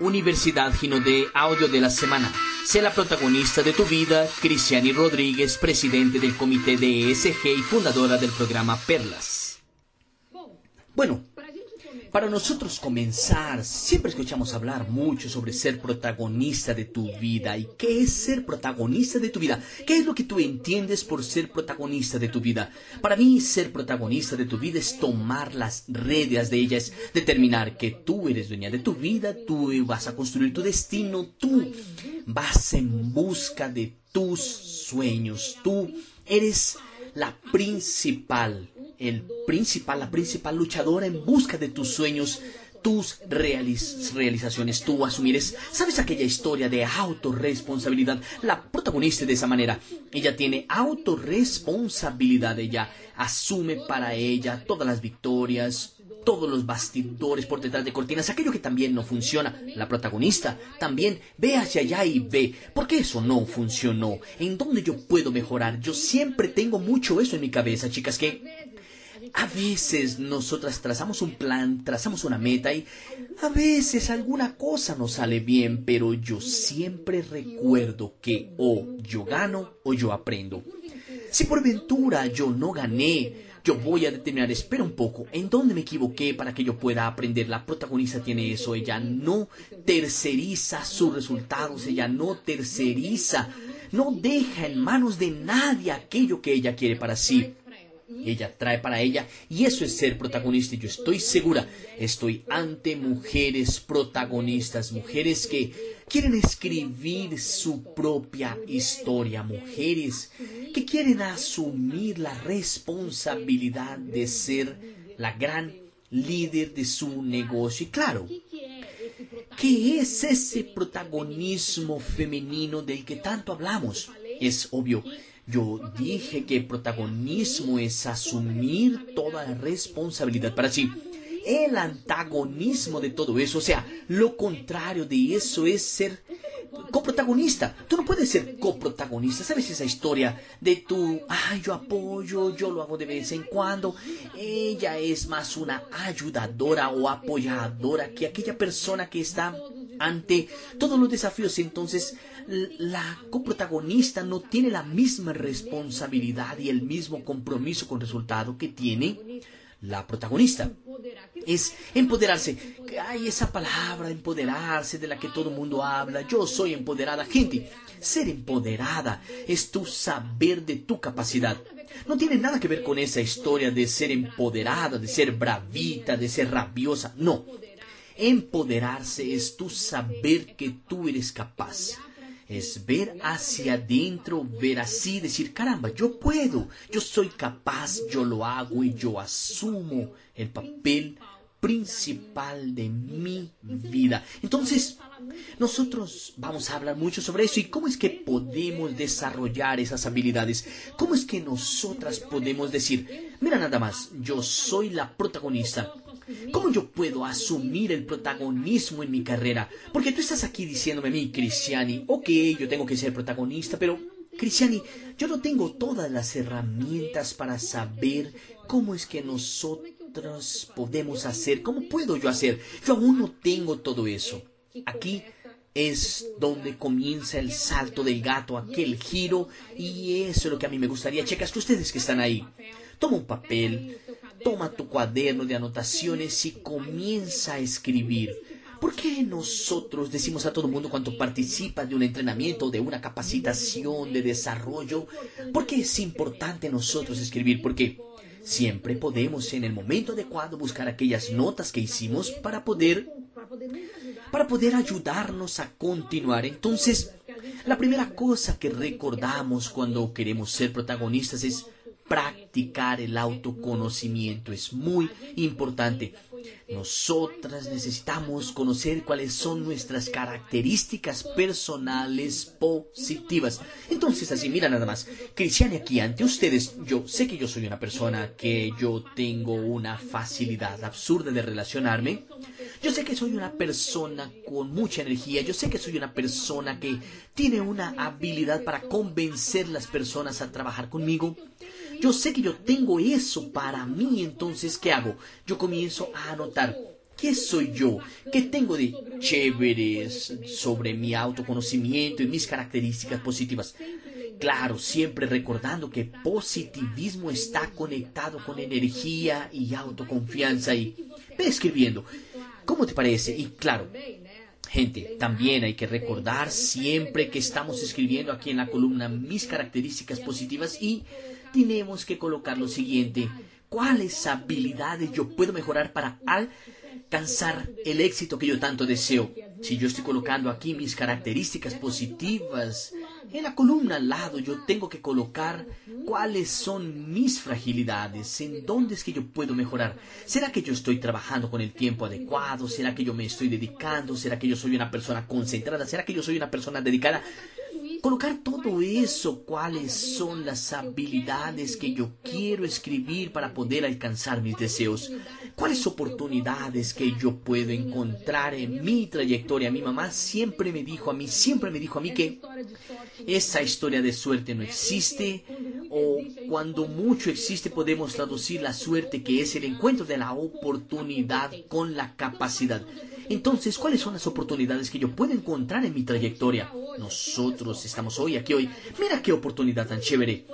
Universidad Gino de Audio de la Semana. Sé la protagonista de tu vida, Cristiani Rodríguez, presidente del comité de ESG y fundadora del programa Perlas. Bueno, para nosotros comenzar, siempre escuchamos hablar mucho sobre ser protagonista de tu vida. ¿Y qué es ser protagonista de tu vida? ¿Qué es lo que tú entiendes por ser protagonista de tu vida? Para mí, ser protagonista de tu vida es tomar las redes de ella, es determinar que tú eres dueña de tu vida, tú vas a construir tu destino, tú vas en busca de tus sueños, tú eres la principal el principal, la principal luchadora en busca de tus sueños, tus realizaciones, tú asumires. ¿Sabes aquella historia de autorresponsabilidad? La protagonista de esa manera. Ella tiene autorresponsabilidad, ella asume para ella todas las victorias, todos los bastidores por detrás de cortinas, aquello que también no funciona. La protagonista también ve hacia allá y ve, ¿por qué eso no funcionó? ¿En dónde yo puedo mejorar? Yo siempre tengo mucho eso en mi cabeza, chicas, que a veces nosotras trazamos un plan, trazamos una meta y a veces alguna cosa nos sale bien, pero yo siempre recuerdo que o yo gano o yo aprendo. Si por ventura yo no gané, yo voy a determinar, espera un poco, ¿en dónde me equivoqué para que yo pueda aprender? La protagonista tiene eso, ella no terceriza sus resultados, ella no terceriza, no deja en manos de nadie aquello que ella quiere para sí ella trae para ella y eso es ser protagonista y yo estoy segura, estoy ante mujeres protagonistas, mujeres que quieren escribir su propia historia, mujeres que quieren asumir la responsabilidad de ser la gran líder de su negocio. Y claro, ¿qué es ese protagonismo femenino del que tanto hablamos? Es obvio yo dije que protagonismo es asumir toda responsabilidad para sí. El antagonismo de todo eso, o sea, lo contrario de eso es ser coprotagonista. Tú no puedes ser coprotagonista. ¿Sabes esa historia de tu, ay, yo apoyo, yo lo hago de vez en cuando? Ella es más una ayudadora o apoyadora que aquella persona que está ante todos los desafíos. Entonces, la coprotagonista no tiene la misma responsabilidad y el mismo compromiso con resultado que tiene la protagonista. Es empoderarse. Hay esa palabra, empoderarse, de la que todo el mundo habla. Yo soy empoderada. Gente, ser empoderada es tu saber de tu capacidad. No tiene nada que ver con esa historia de ser empoderada, de ser bravita, de ser rabiosa. No. Empoderarse es tu saber que tú eres capaz es ver hacia adentro, ver así, decir, caramba, yo puedo, yo soy capaz, yo lo hago y yo asumo el papel principal de mi vida. Entonces, nosotros vamos a hablar mucho sobre eso y cómo es que podemos desarrollar esas habilidades. ¿Cómo es que nosotras podemos decir, mira nada más, yo soy la protagonista, ¿Cómo yo puedo asumir el protagonismo en mi carrera? Porque tú estás aquí diciéndome a mí, Cristiani, ok, yo tengo que ser protagonista, pero, Cristiani, yo no tengo todas las herramientas para saber cómo es que nosotros podemos hacer, cómo puedo yo hacer. Yo aún no tengo todo eso. Aquí es donde comienza el salto del gato, aquel giro, y eso es lo que a mí me gustaría. Checas, que ustedes que están ahí, toma un papel, toma tu cuaderno de anotaciones y comienza a escribir. ¿Por qué nosotros decimos a todo el mundo cuando participa de un entrenamiento, de una capacitación, de desarrollo? ¿Por qué es importante nosotros escribir? Porque siempre podemos en el momento adecuado buscar aquellas notas que hicimos para poder para poder ayudarnos a continuar. Entonces, la primera cosa que recordamos cuando queremos ser protagonistas es practicar el autoconocimiento. Es muy importante. Nosotras necesitamos conocer cuáles son nuestras características personales positivas. Entonces, así, mira nada más. Cristiane, aquí ante ustedes, yo sé que yo soy una persona que yo tengo una facilidad absurda de relacionarme. Yo sé que soy una persona con mucha energía. Yo sé que soy una persona que tiene una habilidad para convencer las personas a trabajar conmigo. Yo sé que yo tengo eso para mí, entonces, ¿qué hago? Yo comienzo a anotar ¿Qué soy yo? ¿Qué tengo de chéveres sobre mi autoconocimiento y mis características positivas? Claro, siempre recordando que positivismo está conectado con energía y autoconfianza y ve escribiendo. ¿Cómo te parece? Y claro, Gente, también hay que recordar siempre que estamos escribiendo aquí en la columna mis características positivas y tenemos que colocar lo siguiente. ¿Cuáles habilidades yo puedo mejorar para alcanzar el éxito que yo tanto deseo? Si yo estoy colocando aquí mis características positivas, en la columna al lado yo tengo que colocar cuáles son mis fragilidades, en dónde es que yo puedo mejorar. ¿Será que yo estoy trabajando con el tiempo adecuado? ¿Será que yo me estoy dedicando? ¿Será que yo soy una persona concentrada? ¿Será que yo soy una persona dedicada? Colocar todo eso, cuáles son las habilidades que yo quiero escribir para poder alcanzar mis deseos, cuáles oportunidades que yo puedo encontrar en mi trayectoria. Mi mamá siempre me dijo a mí, siempre me dijo a mí que esa historia de suerte no existe o cuando mucho existe podemos traducir la suerte que es el encuentro de la oportunidad con la capacidad. Entonces, ¿cuáles son las oportunidades que yo puedo encontrar en mi trayectoria? Nosotros estamos hoy aquí hoy. Mira qué oportunidad tan chévere.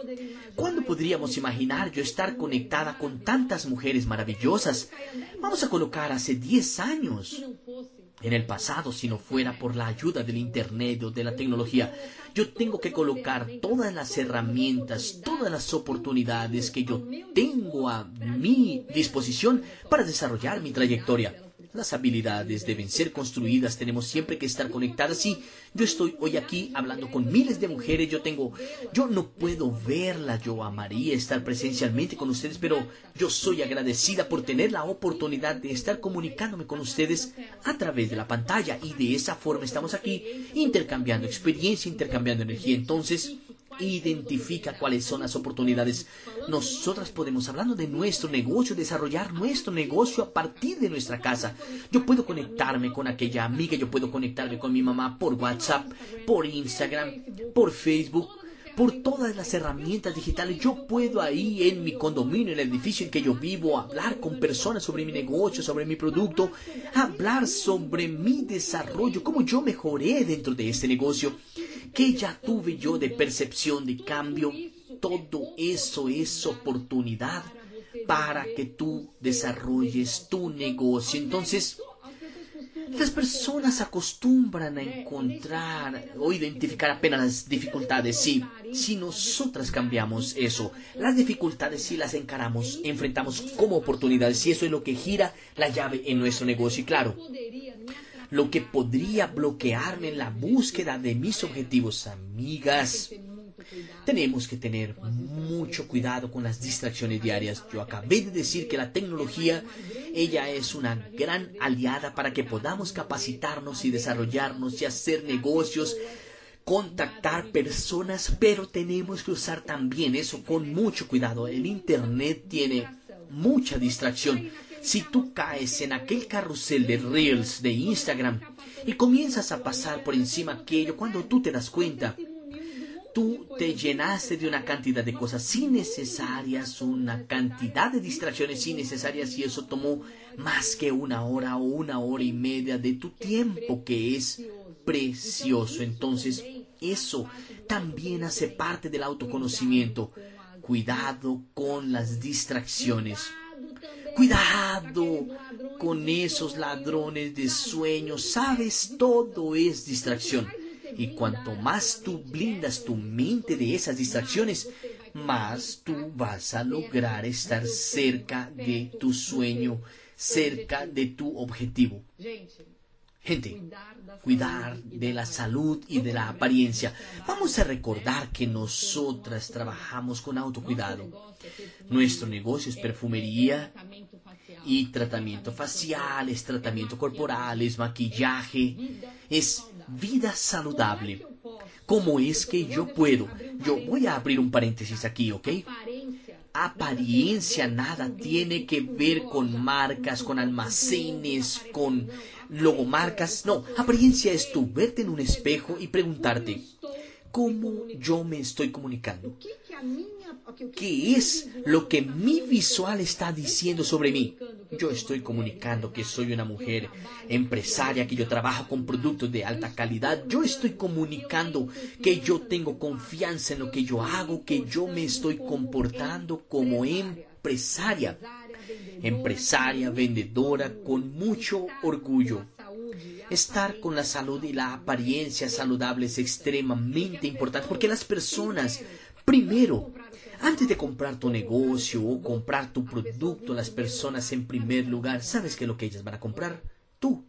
¿Cuándo podríamos imaginar yo estar conectada con tantas mujeres maravillosas? Vamos a colocar hace 10 años. En el pasado, si no fuera por la ayuda del Internet o de la tecnología, yo tengo que colocar todas las herramientas, todas las oportunidades que yo tengo a mi disposición para desarrollar mi trayectoria. Las habilidades deben ser construidas, tenemos siempre que estar conectadas. Y yo estoy hoy aquí hablando con miles de mujeres, yo tengo, yo no puedo verla, yo amaría estar presencialmente con ustedes, pero yo soy agradecida por tener la oportunidad de estar comunicándome con ustedes a través de la pantalla y de esa forma estamos aquí intercambiando experiencia, intercambiando energía. Entonces, identifica cuáles son las oportunidades. Nosotras podemos, hablando de nuestro negocio, desarrollar nuestro negocio a partir de nuestra casa. Yo puedo conectarme con aquella amiga, yo puedo conectarme con mi mamá por WhatsApp, por Instagram, por Facebook, por todas las herramientas digitales. Yo puedo ahí en mi condominio, en el edificio en que yo vivo, hablar con personas sobre mi negocio, sobre mi producto, hablar sobre mi desarrollo, cómo yo mejoré dentro de este negocio que ya tuve yo de percepción de cambio, todo eso es oportunidad para que tú desarrolles tu negocio. Entonces, las personas acostumbran a encontrar o identificar apenas las dificultades. Sí, si nosotras cambiamos eso, las dificultades si las encaramos, enfrentamos como oportunidades. Y eso es lo que gira la llave en nuestro negocio. Y claro, lo que podría bloquearme en la búsqueda de mis objetivos, amigas. Tenemos que tener mucho cuidado con las distracciones diarias. Yo acabé de decir que la tecnología, ella es una gran aliada para que podamos capacitarnos y desarrollarnos y hacer negocios, contactar personas, pero tenemos que usar también eso con mucho cuidado. El Internet tiene mucha distracción. Si tú caes en aquel carrusel de Reels de Instagram y comienzas a pasar por encima aquello, cuando tú te das cuenta, tú te llenaste de una cantidad de cosas innecesarias, una cantidad de distracciones innecesarias y eso tomó más que una hora o una hora y media de tu tiempo que es precioso. Entonces, eso también hace parte del autoconocimiento. Cuidado con las distracciones. Cuidado con esos ladrones de sueños. Sabes, todo es distracción. Y cuanto más tú blindas tu mente de esas distracciones, más tú vas a lograr estar cerca de tu sueño, cerca de tu objetivo. Gente, cuidar de la salud y de la apariencia. Vamos a recordar que nosotras trabajamos con autocuidado. Nuestro negocio es perfumería y tratamiento facial, es tratamiento corporal, es maquillaje, es vida saludable. ¿Cómo es que yo puedo? Yo voy a abrir un paréntesis aquí, ¿ok? Apariencia nada tiene que ver con marcas, con almacenes, con logomarcas. No, apariencia es tú verte en un espejo y preguntarte, ¿cómo yo me estoy comunicando? ¿Qué es lo que mi visual está diciendo sobre mí? yo estoy comunicando que soy una mujer empresaria, que yo trabajo con productos de alta calidad. Yo estoy comunicando que yo tengo confianza en lo que yo hago, que yo me estoy comportando como empresaria. Empresaria, vendedora, con mucho orgullo. Estar con la salud y la apariencia saludable es extremadamente importante porque las personas, primero, antes de comprar tu negocio o comprar tu producto, las personas en primer lugar, ¿sabes qué es lo que ellas van a comprar? Tú.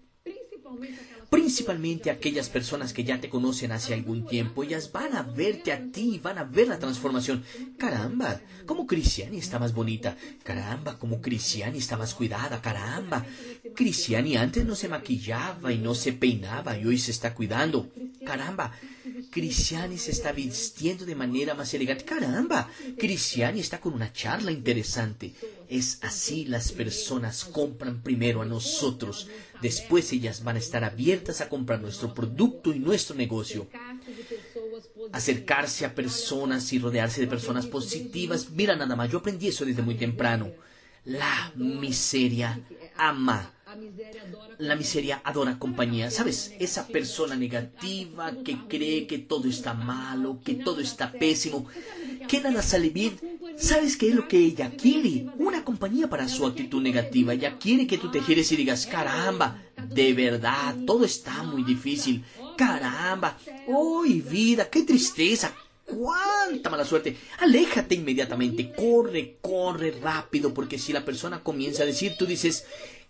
Principalmente aquellas personas que ya te conocen hace algún tiempo, ellas van a verte a ti, van a ver la transformación. Caramba, como Cristiani está más bonita. Caramba, como Cristiani está más cuidada. Caramba, Cristiani antes no se maquillaba y no se peinaba y hoy se está cuidando. Caramba, Cristiani se está vistiendo de manera más elegante. Caramba, Cristiani está con una charla interesante. Es así las personas compran primero a nosotros. Después ellas van a estar abiertas a comprar nuestro producto y nuestro negocio. Acercarse a personas y rodearse de personas positivas. Mira nada más, yo aprendí eso desde muy temprano. La miseria ama la miseria adora compañía. ¿Sabes? Esa persona negativa que cree que todo está malo, que todo está pésimo, que nada sale bien. ¿Sabes qué es lo que ella quiere? Una compañía para su actitud negativa. Ella quiere que tú te gires y digas, caramba, de verdad, todo está muy difícil. Caramba, ¡uy, vida! ¡Qué tristeza! ¡Cuánta mala suerte! Aléjate inmediatamente, corre, corre rápido, porque si la persona comienza a decir, tú dices,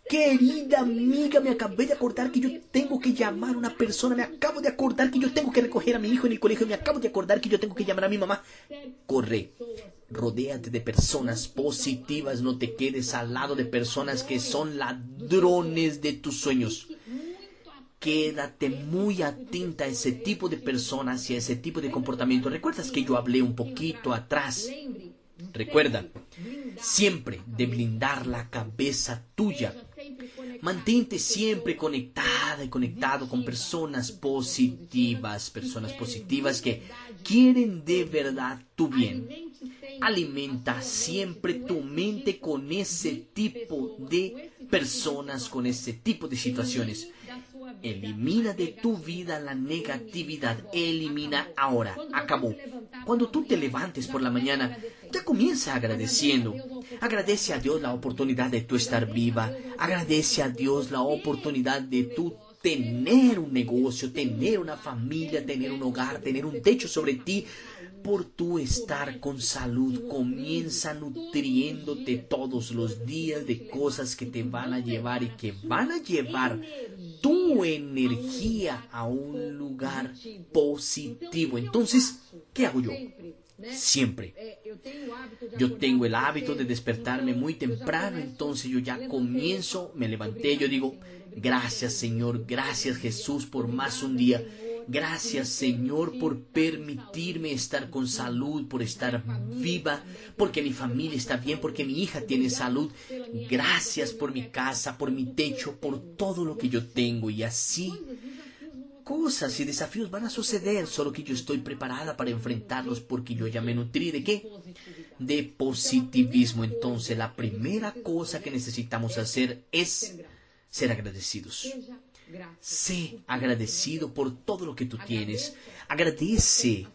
Querida amiga, me acabé de acordar que yo tengo que llamar a una persona, me acabo de acordar que yo tengo que recoger a mi hijo en el colegio, me acabo de acordar que yo tengo que llamar a mi mamá. Corre, rodéate de personas positivas, no te quedes al lado de personas que son ladrones de tus sueños. Quédate muy atenta a ese tipo de personas y a ese tipo de comportamiento. ¿Recuerdas que yo hablé un poquito atrás? Recuerda, siempre de blindar la cabeza tuya Mantente siempre conectada y conectado con personas positivas, personas positivas que quieren de verdad tu bien. Alimenta siempre tu mente con ese tipo de personas, con ese tipo de situaciones. Elimina de tu vida la negatividad. Elimina ahora. Acabó. Cuando tú te levantes por la mañana, ya comienza agradeciendo. Agradece a Dios la oportunidad de tú estar viva. Agradece a Dios la oportunidad de tú tener un negocio, tener una familia, tener un hogar, tener un techo sobre ti. Por tu estar con salud, comienza nutriéndote todos los días de cosas que te van a llevar y que van a llevar tu energía a un lugar positivo. Entonces, ¿qué hago yo? Siempre. Yo tengo el hábito de despertarme muy temprano, entonces yo ya comienzo, me levanté, yo digo, gracias Señor, gracias Jesús por más un día. Gracias Señor por permitirme estar con salud, por estar viva, porque mi familia está bien, porque mi hija tiene salud. Gracias por mi casa, por mi techo, por todo lo que yo tengo. Y así cosas y desafíos van a suceder, solo que yo estoy preparada para enfrentarlos porque yo ya me nutrí de qué? De positivismo. Entonces la primera cosa que necesitamos hacer es ser agradecidos. Sé agradecido por todo lo que tú tienes. Agradece.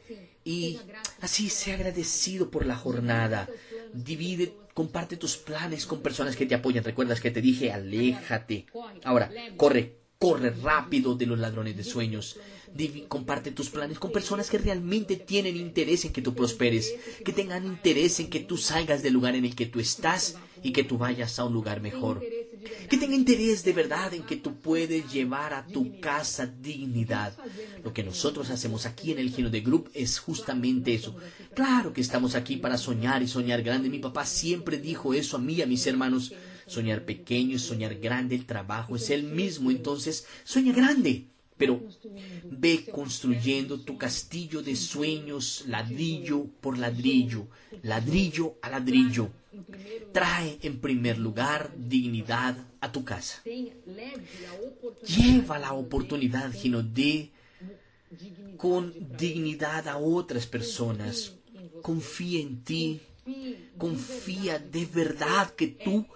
Y así sé agradecido por la jornada. Divide, comparte tus planes con personas que te apoyan. Recuerdas que te dije, aléjate. Ahora, corre, corre rápido de los ladrones de sueños. comparte tus planes con personas que realmente tienen interés en que tú prosperes, que tengan interés en que tú salgas del lugar en el que tú estás y que tú vayas a un lugar mejor que tenga interés de verdad en que tú puedes llevar a tu casa dignidad. Lo que nosotros hacemos aquí en el Gino de Group es justamente eso. Claro que estamos aquí para soñar y soñar grande. Mi papá siempre dijo eso a mí y a mis hermanos. Soñar pequeño y soñar grande, el trabajo es el mismo, entonces sueña grande. Pero ve construyendo tu castillo de sueños ladrillo por ladrillo, ladrillo a ladrillo Trae en primer lugar dignidad a tu casa. Lleva la oportunidad, Gino, de con dignidad a otras personas. Confía en ti. Confía de verdad que tú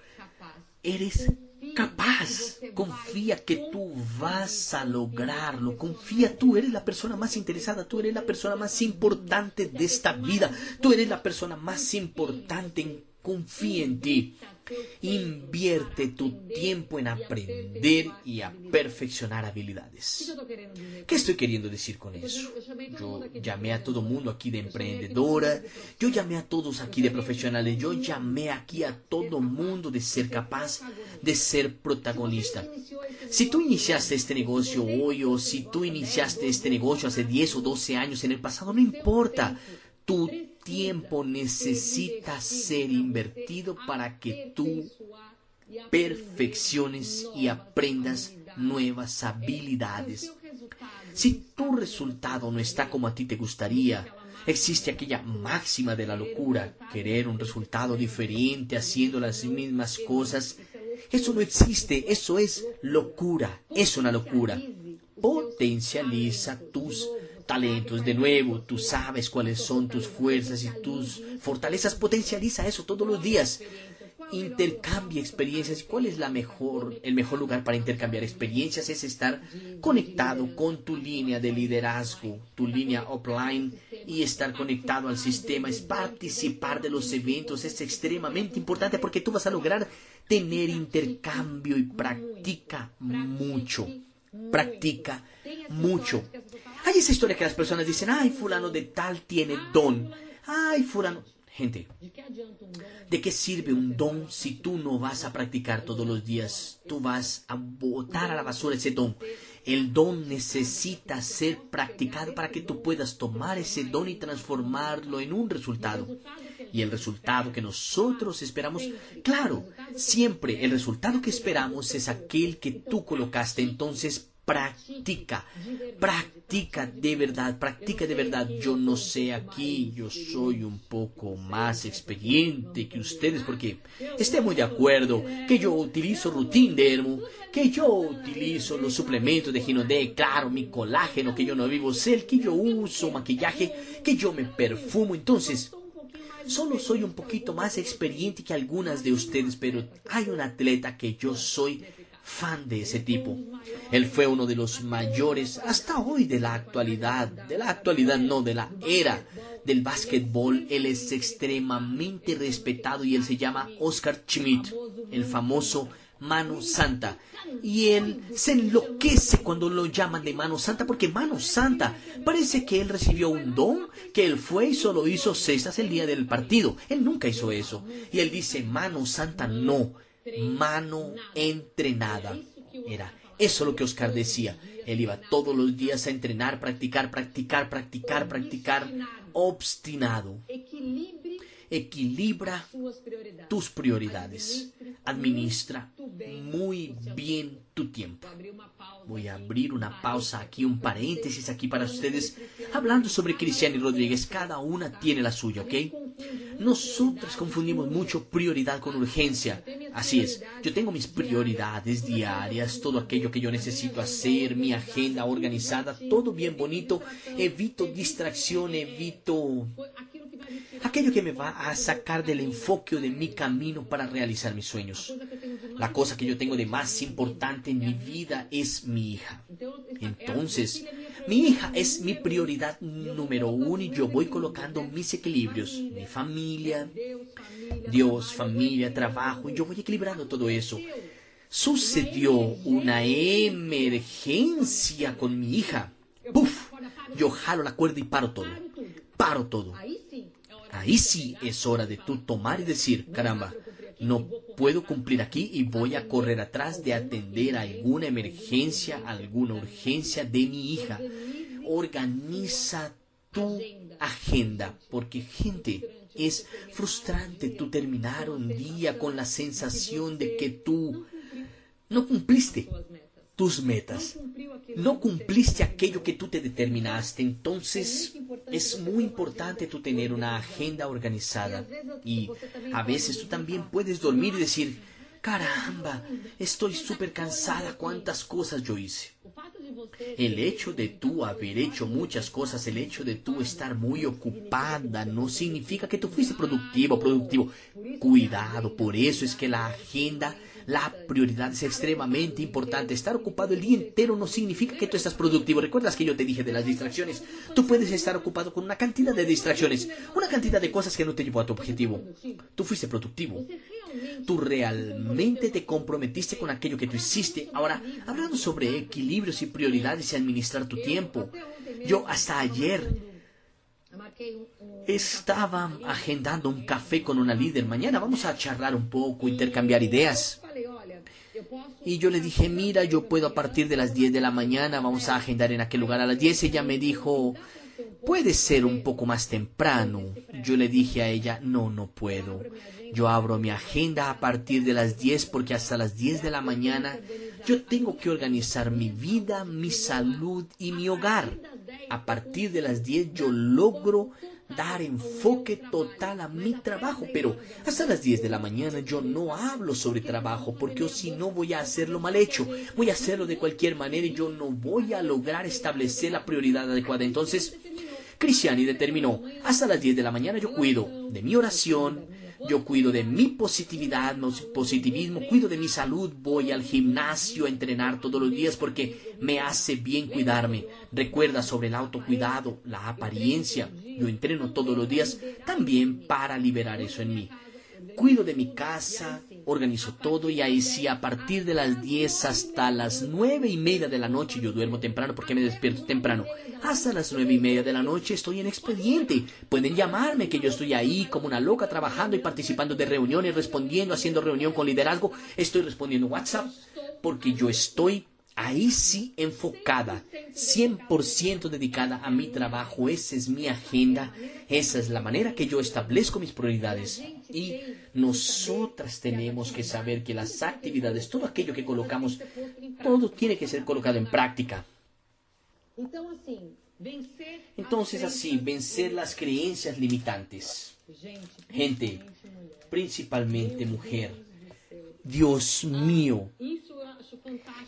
eres capaz. Confía que tú vas a lograrlo. Confía, tú eres la persona más interesada, tú eres la persona más importante de esta vida. Tú eres la persona más importante confía en ti. Invierte tu tiempo en aprender y a perfeccionar habilidades. ¿Qué estoy queriendo decir con eso? Yo llamé a todo mundo aquí de emprendedora, yo llamé a todos aquí de profesionales, yo llamé aquí a todo mundo de ser capaz de ser protagonista. Si tú iniciaste este negocio hoy o si tú iniciaste este negocio hace 10 o 12 años en el pasado, no importa. Tu tiempo necesita ser invertido para que tú perfecciones y aprendas nuevas habilidades. Si tu resultado no está como a ti te gustaría, existe aquella máxima de la locura, querer un resultado diferente haciendo las mismas cosas. Eso no existe, eso es locura, es una locura. Potencializa tus talentos. De nuevo, tú sabes cuáles son tus fuerzas y tus fortalezas. Potencializa eso todos los días. Intercambia experiencias. ¿Cuál es la mejor, el mejor lugar para intercambiar experiencias? Es estar conectado con tu línea de liderazgo, tu línea offline y estar conectado al sistema. Es participar de los eventos. Es extremadamente importante porque tú vas a lograr tener intercambio y practica mucho. Practica mucho. Esa historia que las personas dicen, ay, fulano de tal tiene don. Ay, fulano. Gente, ¿de qué sirve un don si tú no vas a practicar todos los días? Tú vas a botar a la basura ese don. El don necesita ser practicado para que tú puedas tomar ese don y transformarlo en un resultado. Y el resultado que nosotros esperamos, claro, siempre el resultado que esperamos es aquel que tú colocaste. Entonces, practica, practica de verdad, practica de verdad. Yo no sé aquí, yo soy un poco más experiente que ustedes porque estemos de acuerdo que yo utilizo rutin dermo, que yo utilizo los suplementos de Ginodé, claro, mi colágeno, que yo no vivo cel, que yo uso maquillaje, que yo me perfumo. Entonces, solo soy un poquito más experiente que algunas de ustedes, pero hay un atleta que yo soy fan de ese tipo. Él fue uno de los mayores hasta hoy de la actualidad, de la actualidad no, de la era del básquetbol. Él es extremadamente respetado y él se llama Oscar Schmidt, el famoso Mano Santa. Y él se enloquece cuando lo llaman de Mano Santa, porque Mano Santa parece que él recibió un don, que él fue y solo hizo cestas el día del partido. Él nunca hizo eso. Y él dice, Mano Santa no mano entrenada. Era eso lo que Oscar decía. Él iba todos los días a entrenar, practicar, practicar, practicar, practicar, obstinado. Equilibra tus prioridades. Administra muy bien tu tiempo. Voy a abrir una pausa aquí, un paréntesis aquí para ustedes, hablando sobre Cristiane Rodríguez. Cada una tiene la suya, ¿ok? Nosotros confundimos mucho prioridad con urgencia. Así es, yo tengo mis prioridades diarias, todo aquello que yo necesito hacer, mi agenda organizada, todo bien bonito. Evito distracción, evito aquello que me va a sacar del enfoque de mi camino para realizar mis sueños. La cosa que yo tengo de más importante en mi vida es mi hija. Entonces, mi hija es mi prioridad número uno y yo voy colocando mis equilibrios, mi familia, Dios, familia, trabajo, y yo voy equilibrando todo eso. Sucedió una emergencia con mi hija. ¡Puf! Yo jalo la cuerda y paro todo. Paro todo. Ahí sí es hora de tú tomar y decir, caramba, no puedo cumplir aquí y voy a correr atrás de atender alguna emergencia, alguna urgencia de mi hija. Organiza tu agenda, porque gente, es frustrante tú terminar un día con la sensación de que tú no cumpliste tus metas. No cumpliste aquello que tú te determinaste. Entonces es muy importante tú tener una agenda organizada. Y a veces tú también puedes dormir y decir, caramba, estoy súper cansada, cuántas cosas yo hice. El hecho de tú haber hecho muchas cosas, el hecho de tú estar muy ocupada, no significa que tú fuiste productivo, productivo. Cuidado, por eso es que la agenda la prioridad es extremadamente importante. Estar ocupado el día entero no significa que tú estás productivo. ¿Recuerdas que yo te dije de las distracciones? Tú puedes estar ocupado con una cantidad de distracciones, una cantidad de cosas que no te llevó a tu objetivo. Tú fuiste productivo. Tú realmente te comprometiste con aquello que tú hiciste. Ahora, hablando sobre equilibrios y prioridades y administrar tu tiempo, yo hasta ayer estaba agendando un café con una líder. Mañana vamos a charlar un poco, intercambiar ideas. Y yo le dije, mira, yo puedo a partir de las 10 de la mañana, vamos a agendar en aquel lugar a las 10. Ella me dijo, puede ser un poco más temprano. Yo le dije a ella, no, no puedo. Yo abro mi agenda a partir de las 10 porque hasta las 10 de la mañana yo tengo que organizar mi vida, mi salud y mi hogar. A partir de las 10 yo logro dar enfoque total a mi trabajo, pero hasta las 10 de la mañana yo no hablo sobre trabajo porque si no voy a hacerlo mal hecho, voy a hacerlo de cualquier manera y yo no voy a lograr establecer la prioridad adecuada. Entonces, Cristiani determinó, hasta las 10 de la mañana yo cuido de mi oración, yo cuido de mi positividad, positivismo, cuido de mi salud, voy al gimnasio a entrenar todos los días porque me hace bien cuidarme. Recuerda sobre el autocuidado, la apariencia. Yo entreno todos los días también para liberar eso en mí. Cuido de mi casa, organizo todo y ahí sí a partir de las 10 hasta las nueve y media de la noche yo duermo temprano porque me despierto temprano. Hasta las nueve y media de la noche estoy en expediente. Pueden llamarme que yo estoy ahí como una loca trabajando y participando de reuniones, respondiendo, haciendo reunión con liderazgo. Estoy respondiendo WhatsApp porque yo estoy ahí sí enfocada, 100% dedicada a mi trabajo, esa es mi agenda, esa es la manera que yo establezco mis prioridades. Y nosotras tenemos que saber que las actividades, todo aquello que colocamos, todo tiene que ser colocado en práctica. Entonces así, vencer las creencias limitantes. Gente, principalmente mujer. Dios mío,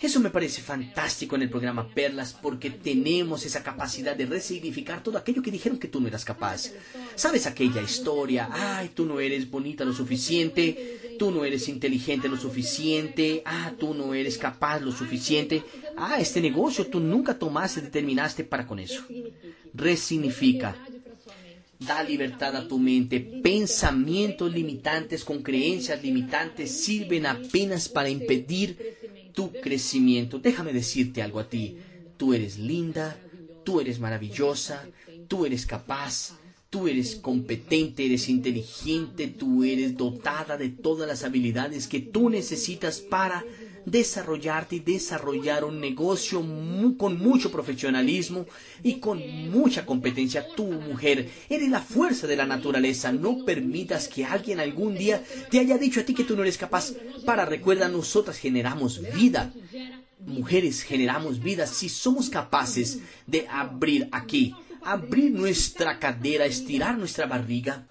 eso me parece fantástico en el programa Perlas porque tenemos esa capacidad de resignificar todo aquello que dijeron que tú no eras capaz. ¿Sabes aquella historia? Ay, tú no eres bonita lo suficiente, tú no eres inteligente lo suficiente, ah, tú no eres capaz lo suficiente, ah, este negocio tú nunca tomaste, determinaste para con eso. Resignifica. Da libertad a tu mente. Pensamientos limitantes con creencias limitantes sirven apenas para impedir tu crecimiento. Déjame decirte algo a ti. Tú eres linda, tú eres maravillosa, tú eres capaz, tú eres competente, eres inteligente, tú eres dotada de todas las habilidades que tú necesitas para desarrollarte y desarrollar un negocio con mucho profesionalismo y con mucha competencia. Tú, mujer, eres la fuerza de la naturaleza. No permitas que alguien algún día te haya dicho a ti que tú no eres capaz. Para recuerda, nosotras generamos vida. Mujeres generamos vida si somos capaces de abrir aquí, abrir nuestra cadera, estirar nuestra barriga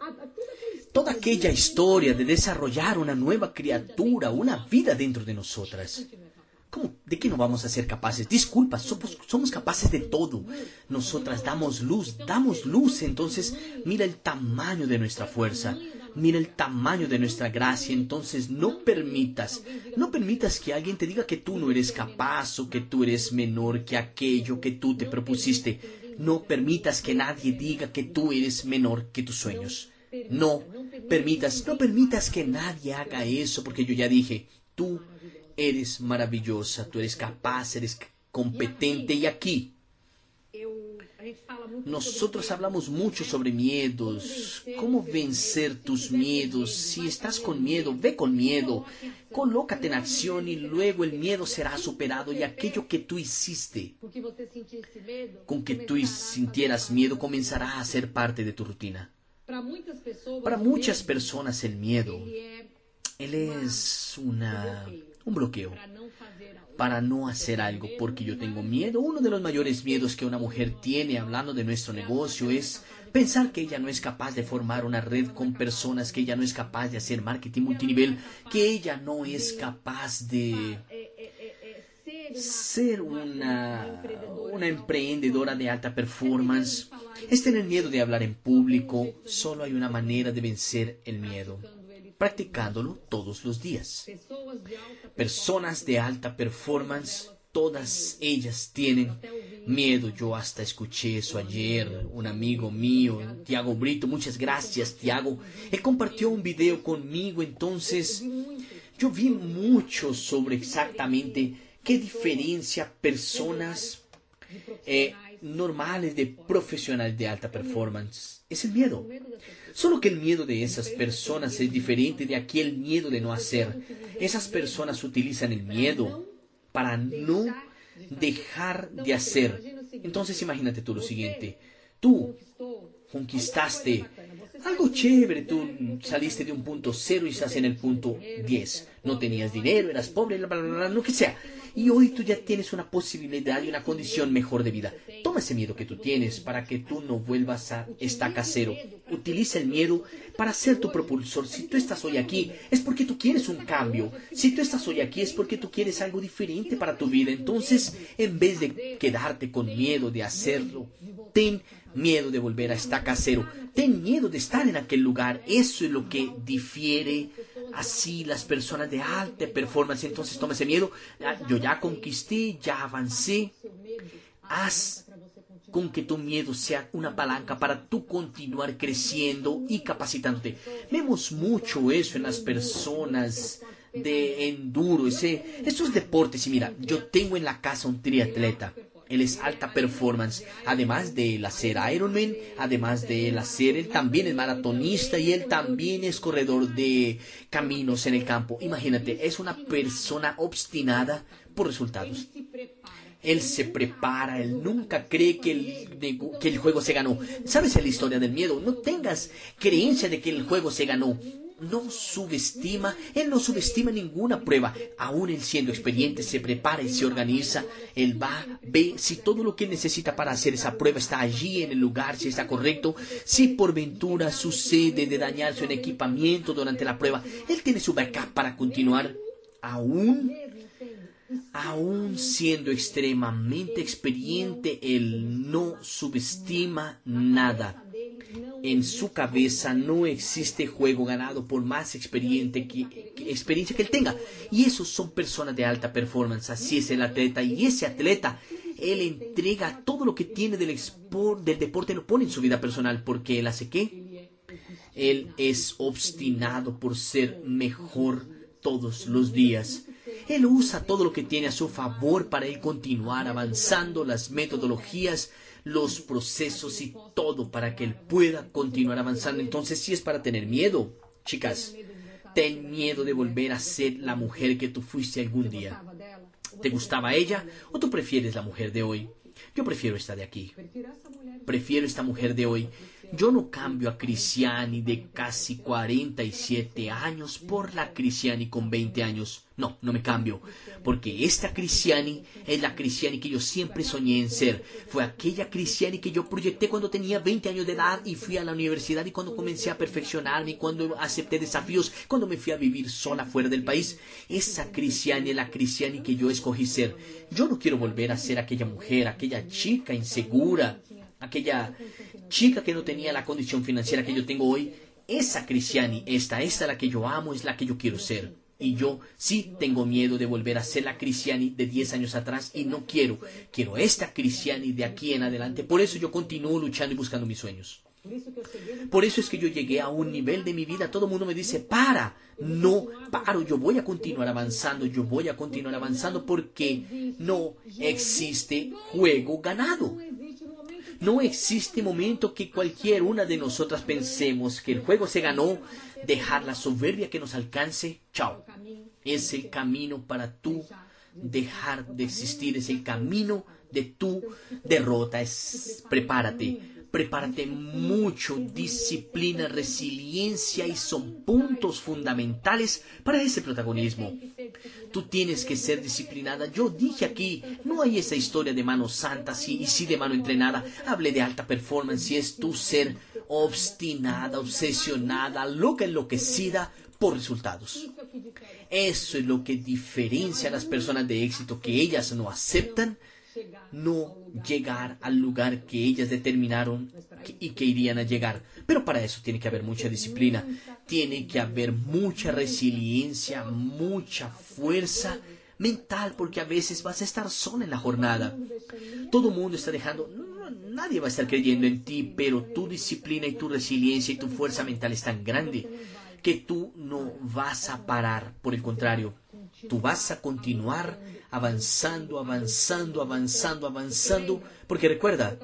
toda aquella historia de desarrollar una nueva criatura, una vida dentro de nosotras. ¿Cómo? ¿De qué no vamos a ser capaces? Disculpa, somos, somos capaces de todo. Nosotras damos luz, damos luz. Entonces, mira el tamaño de nuestra fuerza. Mira el tamaño de nuestra gracia. Entonces, no permitas, no permitas que alguien te diga que tú no eres capaz o que tú eres menor que aquello que tú te propusiste. No permitas que nadie diga que tú eres menor que tus sueños. No permitas, no permitas que nadie haga eso, porque yo ya dije, tú eres maravillosa, tú eres capaz, eres competente y aquí nosotros hablamos mucho sobre miedos, cómo vencer tus miedos. Si estás con miedo, ve con miedo, colócate en acción y luego el miedo será superado y aquello que tú hiciste, con que tú sintieras miedo, comenzará a ser parte de tu rutina. Para muchas personas el miedo, él es una, un bloqueo para no hacer algo. porque yo tengo miedo. Uno de los mayores miedos que una mujer tiene hablando de nuestro negocio es pensar que ella no es capaz de formar una red con personas, que ella no es capaz de hacer marketing multinivel, que ella no es capaz de ser una, una emprendedora de alta performance es tener miedo de hablar en público. Solo hay una manera de vencer el miedo, practicándolo todos los días. Personas de alta performance, todas ellas tienen miedo. Yo hasta escuché eso ayer. Un amigo mío, Tiago Brito, muchas gracias, Tiago. Él compartió un video conmigo, entonces yo vi mucho sobre exactamente qué diferencia personas eh, normales de profesionales de alta performance. Es el miedo. Solo que el miedo de esas personas es diferente de aquel miedo de no hacer. Esas personas utilizan el miedo para no dejar de hacer. Entonces imagínate tú lo siguiente. Tú conquistaste algo chévere, tú saliste de un punto cero y estás en el punto 10. No tenías dinero, eras pobre, bla, bla, bla, lo que sea. Y hoy tú ya tienes una posibilidad y una condición mejor de vida. Toma ese miedo que tú tienes para que tú no vuelvas a estaca cero. Utiliza el miedo para ser tu propulsor. Si tú estás hoy aquí es porque tú quieres un cambio. Si tú estás hoy aquí es porque tú quieres algo diferente para tu vida. Entonces, en vez de quedarte con miedo de hacerlo, ten miedo de volver a estaca cero. Ten miedo de estar en aquel lugar. Eso es lo que difiere así las personas de alta performance. Entonces toma ese miedo. Ah, yo ya conquisté, ya avancé. Haz con que tu miedo sea una palanca para tú continuar creciendo y capacitándote. Vemos mucho eso en las personas de enduro, ese, estos deportes. Y mira, yo tengo en la casa un triatleta. Él es alta performance. Además de él hacer Ironman, además de él hacer, él también es maratonista y él también es corredor de caminos en el campo. Imagínate, es una persona obstinada por resultados. Él se prepara, él nunca cree que el, que el juego se ganó. ¿Sabes la historia del miedo? No tengas creencia de que el juego se ganó no subestima, él no subestima ninguna prueba, aún él siendo experiente se prepara y se organiza, él va, ve si todo lo que necesita para hacer esa prueba está allí en el lugar, si está correcto, si por ventura sucede de dañarse un equipamiento durante la prueba, él tiene su backup para continuar, aún aún siendo extremadamente experiente, él no subestima nada en su cabeza no existe juego ganado por más experiencia que, experiencia que él tenga. Y esos son personas de alta performance. Así es el atleta. Y ese atleta, él entrega todo lo que tiene del, del deporte, lo pone en su vida personal. Porque él hace qué? Él es obstinado por ser mejor todos los días. Él usa todo lo que tiene a su favor para él continuar avanzando las metodologías los procesos y todo para que él pueda continuar avanzando. Entonces, si es para tener miedo, chicas, ten miedo de volver a ser la mujer que tú fuiste algún día. ¿Te gustaba ella o tú prefieres la mujer de hoy? Yo prefiero esta de aquí. Prefiero esta mujer de hoy yo no cambio a Cristiani de casi 47 años por la Cristiani con 20 años. No, no me cambio. Porque esta Cristiani es la Cristiani que yo siempre soñé en ser. Fue aquella Cristiani que yo proyecté cuando tenía 20 años de edad y fui a la universidad y cuando comencé a perfeccionarme, y cuando acepté desafíos, cuando me fui a vivir sola fuera del país. Esa Cristiani es la Cristiani que yo escogí ser. Yo no quiero volver a ser aquella mujer, aquella chica insegura, aquella chica que no tenía la condición financiera que yo tengo hoy, esa Cristiani, esta, esta la que yo amo, es la que yo quiero ser. Y yo sí tengo miedo de volver a ser la Cristiani de 10 años atrás y no quiero. Quiero esta Cristiani de aquí en adelante. Por eso yo continúo luchando y buscando mis sueños. Por eso es que yo llegué a un nivel de mi vida, todo el mundo me dice, para, no paro, yo voy a continuar avanzando, yo voy a continuar avanzando porque no existe juego ganado. No existe momento que cualquier una de nosotras pensemos que el juego se ganó, dejar la soberbia que nos alcance, chao. Es el camino para tú dejar de existir, es el camino de tu derrota. Es prepárate Prepárate mucho, disciplina, resiliencia y son puntos fundamentales para ese protagonismo. Tú tienes que ser disciplinada. Yo dije aquí, no hay esa historia de mano santa sí, y sí de mano entrenada. Hablé de alta performance y es tu ser obstinada, obsesionada, loca, enloquecida por resultados. Eso es lo que diferencia a las personas de éxito, que ellas no aceptan no llegar al lugar que ellas determinaron y que irían a llegar. Pero para eso tiene que haber mucha disciplina, tiene que haber mucha resiliencia, mucha fuerza mental, porque a veces vas a estar sola en la jornada. Todo mundo está dejando, nadie va a estar creyendo en ti, pero tu disciplina y tu resiliencia y tu fuerza mental es tan grande que tú no vas a parar, por el contrario, tú vas a continuar avanzando, avanzando, avanzando, avanzando, porque recuerda,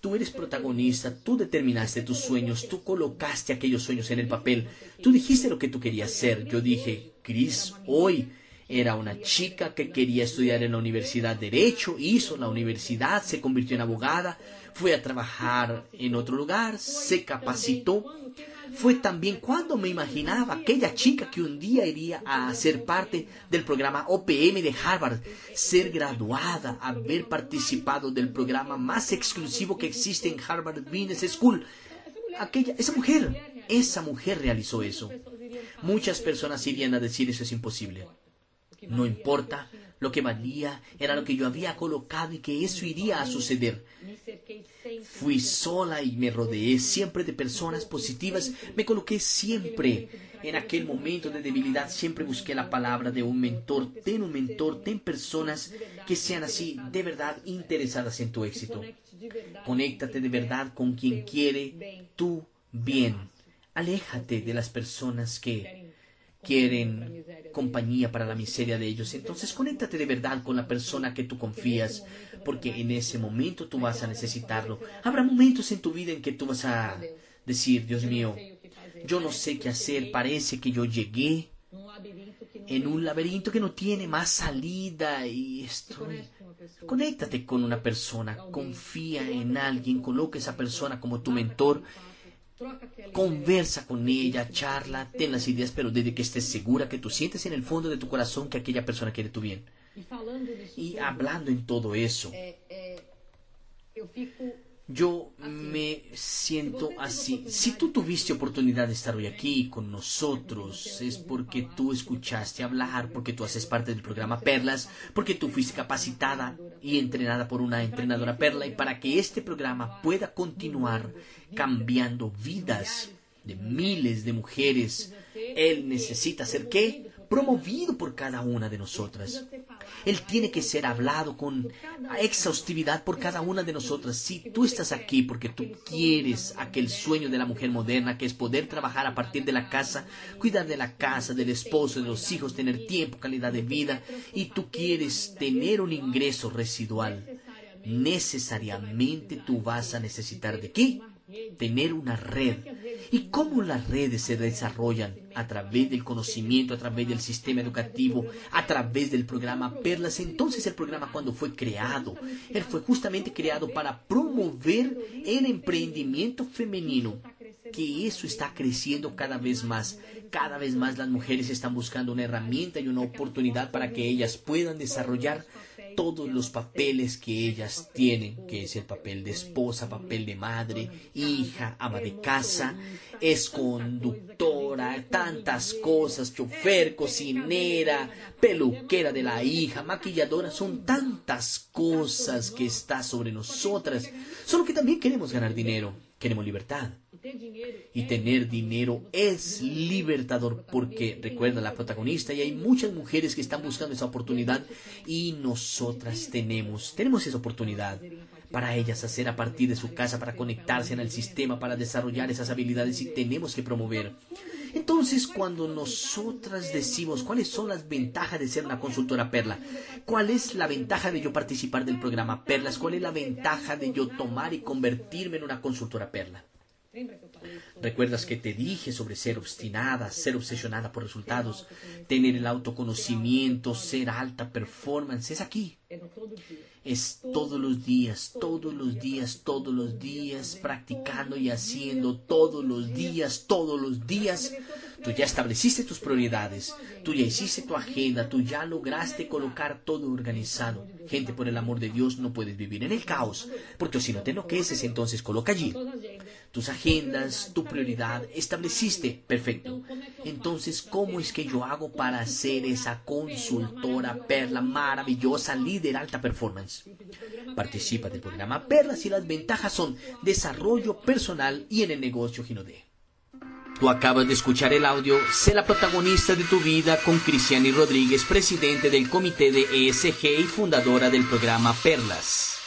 tú eres protagonista, tú determinaste tus sueños, tú colocaste aquellos sueños en el papel, tú dijiste lo que tú querías ser, yo dije, Cris, hoy era una chica que quería estudiar en la universidad Derecho, hizo la universidad, se convirtió en abogada, fue a trabajar en otro lugar, se capacitó fue también cuando me imaginaba aquella chica que un día iría a ser parte del programa OPM de Harvard, ser graduada, haber participado del programa más exclusivo que existe en Harvard Business School. Aquella, esa mujer, esa mujer realizó eso. Muchas personas irían a decir eso es imposible. No importa, lo que valía era lo que yo había colocado y que eso iría a suceder. Fui sola y me rodeé siempre de personas positivas. Me coloqué siempre en aquel momento de debilidad. Siempre busqué la palabra de un mentor. Ten un mentor, ten personas que sean así de verdad interesadas en tu éxito. Conéctate de verdad con quien quiere tu bien. Aléjate de las personas que quieren compañía para la miseria de ellos. Entonces conéctate de verdad con la persona que tú confías, porque en ese momento tú vas a necesitarlo. Habrá momentos en tu vida en que tú vas a decir, Dios mío, yo no sé qué hacer, parece que yo llegué en un laberinto que no tiene más salida y estoy... Conéctate con una persona, confía en alguien, coloca esa persona como tu mentor Conversa con ella, charla, ten las ideas, pero desde que estés segura que tú sientes en el fondo de tu corazón que aquella persona quiere tu bien. Y hablando en todo eso, yo me siento así. Si tú tuviste oportunidad de estar hoy aquí con nosotros, es porque tú escuchaste hablar, porque tú haces parte del programa Perlas, porque tú fuiste capacitada y entrenada por una entrenadora Perla y para que este programa pueda continuar cambiando vidas de miles de mujeres, él necesita ser qué? Promovido por cada una de nosotras. Él tiene que ser hablado con exhaustividad por cada una de nosotras. Si tú estás aquí porque tú quieres aquel sueño de la mujer moderna, que es poder trabajar a partir de la casa, cuidar de la casa, del esposo, de los hijos, tener tiempo, calidad de vida, y tú quieres tener un ingreso residual, necesariamente tú vas a necesitar de qué? Tener una red. ¿Y cómo las redes se desarrollan? A través del conocimiento, a través del sistema educativo, a través del programa Perlas. Entonces el programa cuando fue creado, él fue justamente creado para promover el emprendimiento femenino que eso está creciendo cada vez más. Cada vez más las mujeres están buscando una herramienta y una oportunidad para que ellas puedan desarrollar todos los papeles que ellas tienen, que es el papel de esposa, papel de madre, hija, ama de casa, es conductora, tantas cosas, chofer, cocinera, peluquera de la hija, maquilladora, son tantas cosas que está sobre nosotras, solo que también queremos ganar dinero, queremos libertad. Y tener dinero es libertador porque recuerda la protagonista y hay muchas mujeres que están buscando esa oportunidad y nosotras tenemos, tenemos esa oportunidad para ellas hacer a partir de su casa, para conectarse en el sistema, para desarrollar esas habilidades y tenemos que promover. Entonces, cuando nosotras decimos cuáles son las ventajas de ser una consultora Perla, cuál es la ventaja de yo participar del programa Perlas, cuál es la ventaja de yo tomar y convertirme en una consultora Perla. ¿Recuerdas que te dije sobre ser obstinada, ser obsesionada por resultados, tener el autoconocimiento, ser alta performance? Es aquí. Es todos los días, todos los días, todos los días, practicando y haciendo todos los días, todos los días. Tú ya estableciste tus prioridades, tú ya hiciste tu agenda, tú ya lograste colocar todo organizado. Gente, por el amor de Dios, no puedes vivir en el caos, porque si no te enloqueces, entonces coloca allí tus agendas, tu prioridad, estableciste, perfecto. Entonces, ¿cómo es que yo hago para ser esa consultora perla maravillosa, líder alta performance? Participa del programa Perlas y las ventajas son desarrollo personal y en el negocio Ginodé. Tú acabas de escuchar el audio Sé la protagonista de tu vida con Cristiani Rodríguez, presidente del comité de ESG y fundadora del programa Perlas.